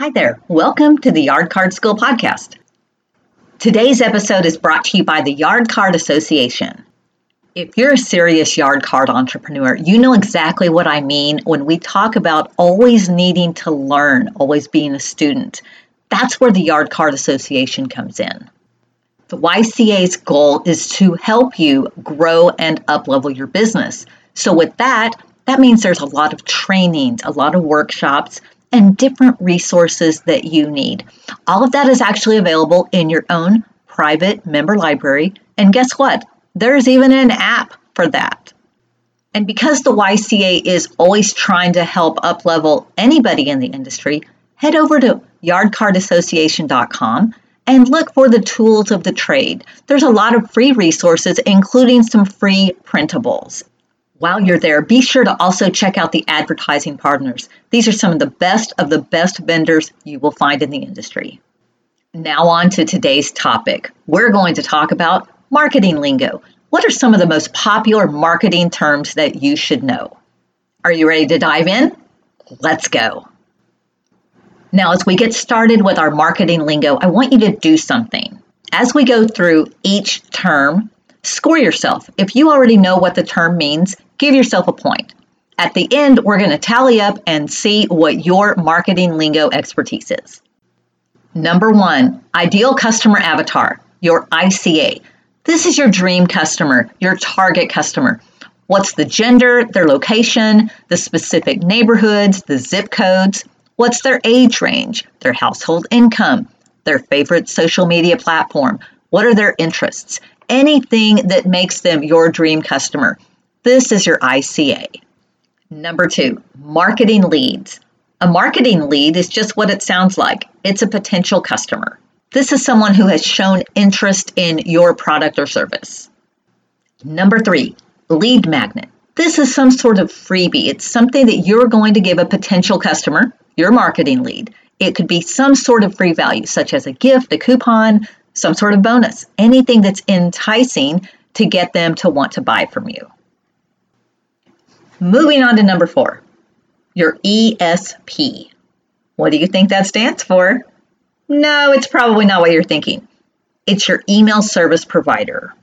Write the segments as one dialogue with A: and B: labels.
A: Hi there. Welcome to the Yard Card School podcast. Today's episode is brought to you by the Yard Card Association. If you're a serious yard card entrepreneur, you know exactly what I mean when we talk about always needing to learn, always being a student. That's where the Yard Card Association comes in. The YCA's goal is to help you grow and uplevel your business. So with that, that means there's a lot of trainings, a lot of workshops, and different resources that you need. All of that is actually available in your own private member library. And guess what? There's even an app for that. And because the YCA is always trying to help uplevel anybody in the industry, head over to yardcardassociation.com and look for the tools of the trade. There's a lot of free resources, including some free printables. While you're there, be sure to also check out the advertising partners. These are some of the best of the best vendors you will find in the industry. Now, on to today's topic. We're going to talk about marketing lingo. What are some of the most popular marketing terms that you should know? Are you ready to dive in? Let's go. Now, as we get started with our marketing lingo, I want you to do something. As we go through each term, score yourself. If you already know what the term means, give yourself a point. At the end, we're going to tally up and see what your marketing lingo expertise is. Number one, ideal customer avatar, your ICA. This is your dream customer, your target customer. What's the gender, their location, the specific neighborhoods, the zip codes? What's their age range, their household income, their favorite social media platform? What are their interests? Anything that makes them your dream customer. This is your ICA. Number two, marketing leads. A marketing lead is just what it sounds like it's a potential customer. This is someone who has shown interest in your product or service. Number three, lead magnet. This is some sort of freebie. It's something that you're going to give a potential customer, your marketing lead. It could be some sort of free value, such as a gift, a coupon, some sort of bonus, anything that's enticing to get them to want to buy from you. Moving on to number four, your ESP. What do you think that stands for? No, it's probably not what you're thinking. It's your email service provider.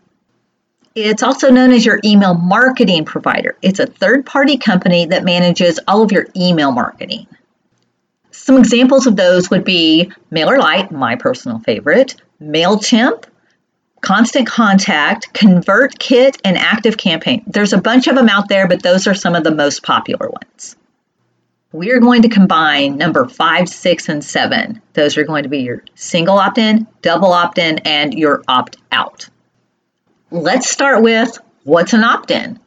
A: It's also known as your email marketing provider. It's a third party company that manages all of your email marketing. Some examples of those would be MailerLite, my personal favorite, MailChimp, Constant Contact, ConvertKit, and ActiveCampaign. There's a bunch of them out there, but those are some of the most popular ones. We are going to combine number five, six, and seven. Those are going to be your single opt in, double opt in, and your opt out. Let's start with what's an opt in?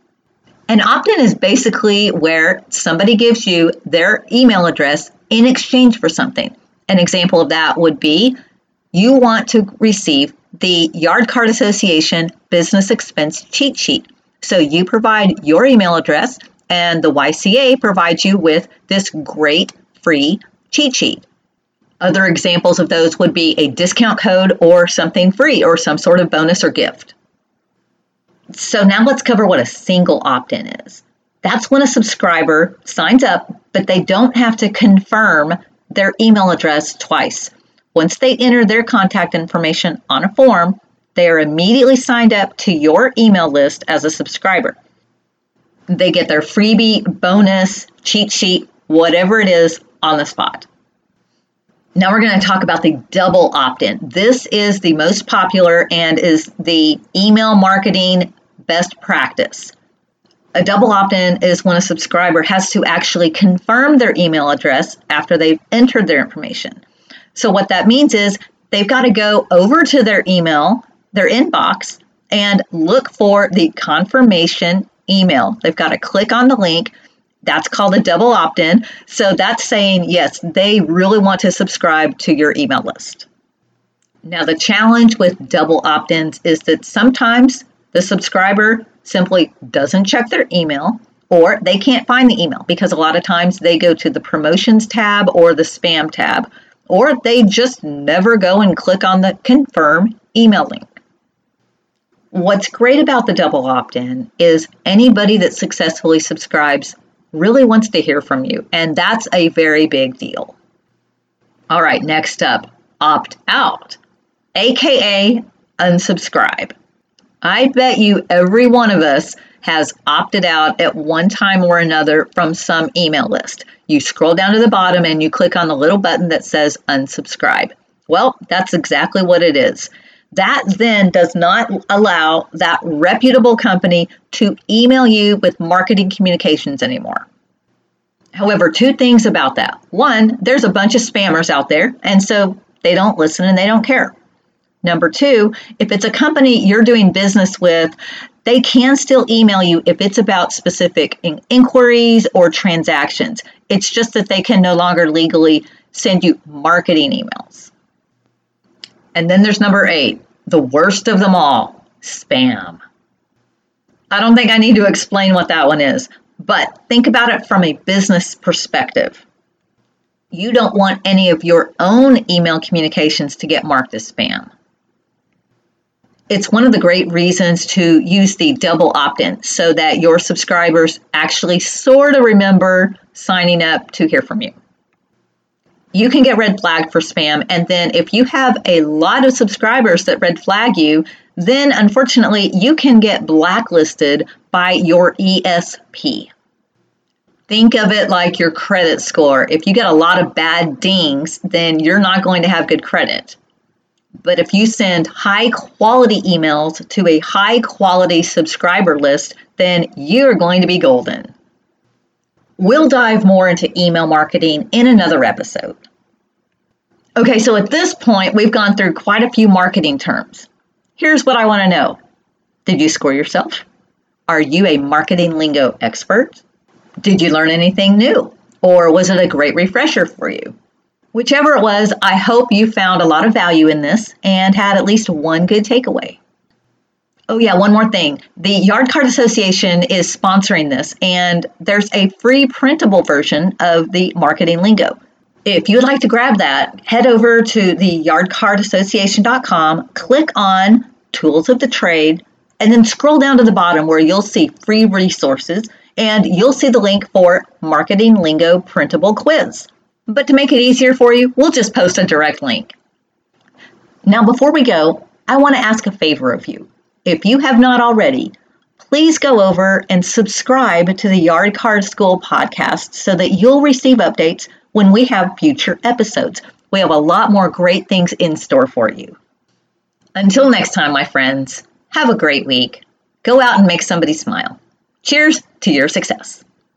A: An opt in is basically where somebody gives you their email address in exchange for something. An example of that would be you want to receive the Yard Card Association Business Expense Cheat Sheet. So you provide your email address, and the YCA provides you with this great free cheat sheet. Other examples of those would be a discount code or something free or some sort of bonus or gift. So now let's cover what a single opt in is. That's when a subscriber signs up, but they don't have to confirm their email address twice. Once they enter their contact information on a form, they are immediately signed up to your email list as a subscriber. They get their freebie, bonus, cheat sheet, whatever it is, on the spot. Now we're going to talk about the double opt in. This is the most popular and is the email marketing best practice. A double opt in is when a subscriber has to actually confirm their email address after they've entered their information. So, what that means is they've got to go over to their email, their inbox, and look for the confirmation email. They've got to click on the link. That's called a double opt in. So, that's saying, yes, they really want to subscribe to your email list. Now, the challenge with double opt ins is that sometimes the subscriber simply doesn't check their email or they can't find the email because a lot of times they go to the promotions tab or the spam tab or they just never go and click on the confirm email link. What's great about the double opt in is anybody that successfully subscribes really wants to hear from you, and that's a very big deal. All right, next up, opt out, aka unsubscribe. I bet you every one of us has opted out at one time or another from some email list. You scroll down to the bottom and you click on the little button that says unsubscribe. Well, that's exactly what it is. That then does not allow that reputable company to email you with marketing communications anymore. However, two things about that. One, there's a bunch of spammers out there, and so they don't listen and they don't care. Number two, if it's a company you're doing business with, they can still email you if it's about specific in- inquiries or transactions. It's just that they can no longer legally send you marketing emails. And then there's number eight, the worst of them all spam. I don't think I need to explain what that one is, but think about it from a business perspective. You don't want any of your own email communications to get marked as spam it's one of the great reasons to use the double opt in so that your subscribers actually sort of remember signing up to hear from you. You can get red flagged for spam, and then if you have a lot of subscribers that red flag you, then unfortunately you can get blacklisted by your ESP. Think of it like your credit score. If you get a lot of bad dings, then you're not going to have good credit. But if you send high quality emails to a high quality subscriber list, then you're going to be golden. We'll dive more into email marketing in another episode. Okay, so at this point, we've gone through quite a few marketing terms. Here's what I want to know Did you score yourself? Are you a marketing lingo expert? Did you learn anything new? Or was it a great refresher for you? Whichever it was, I hope you found a lot of value in this and had at least one good takeaway. Oh, yeah, one more thing. The Yard Card Association is sponsoring this, and there's a free printable version of the marketing lingo. If you'd like to grab that, head over to the yardcardassociation.com, click on Tools of the Trade, and then scroll down to the bottom where you'll see free resources and you'll see the link for Marketing Lingo Printable Quiz. But to make it easier for you, we'll just post a direct link. Now, before we go, I want to ask a favor of you. If you have not already, please go over and subscribe to the Yard Card School podcast so that you'll receive updates when we have future episodes. We have a lot more great things in store for you. Until next time, my friends, have a great week. Go out and make somebody smile. Cheers to your success.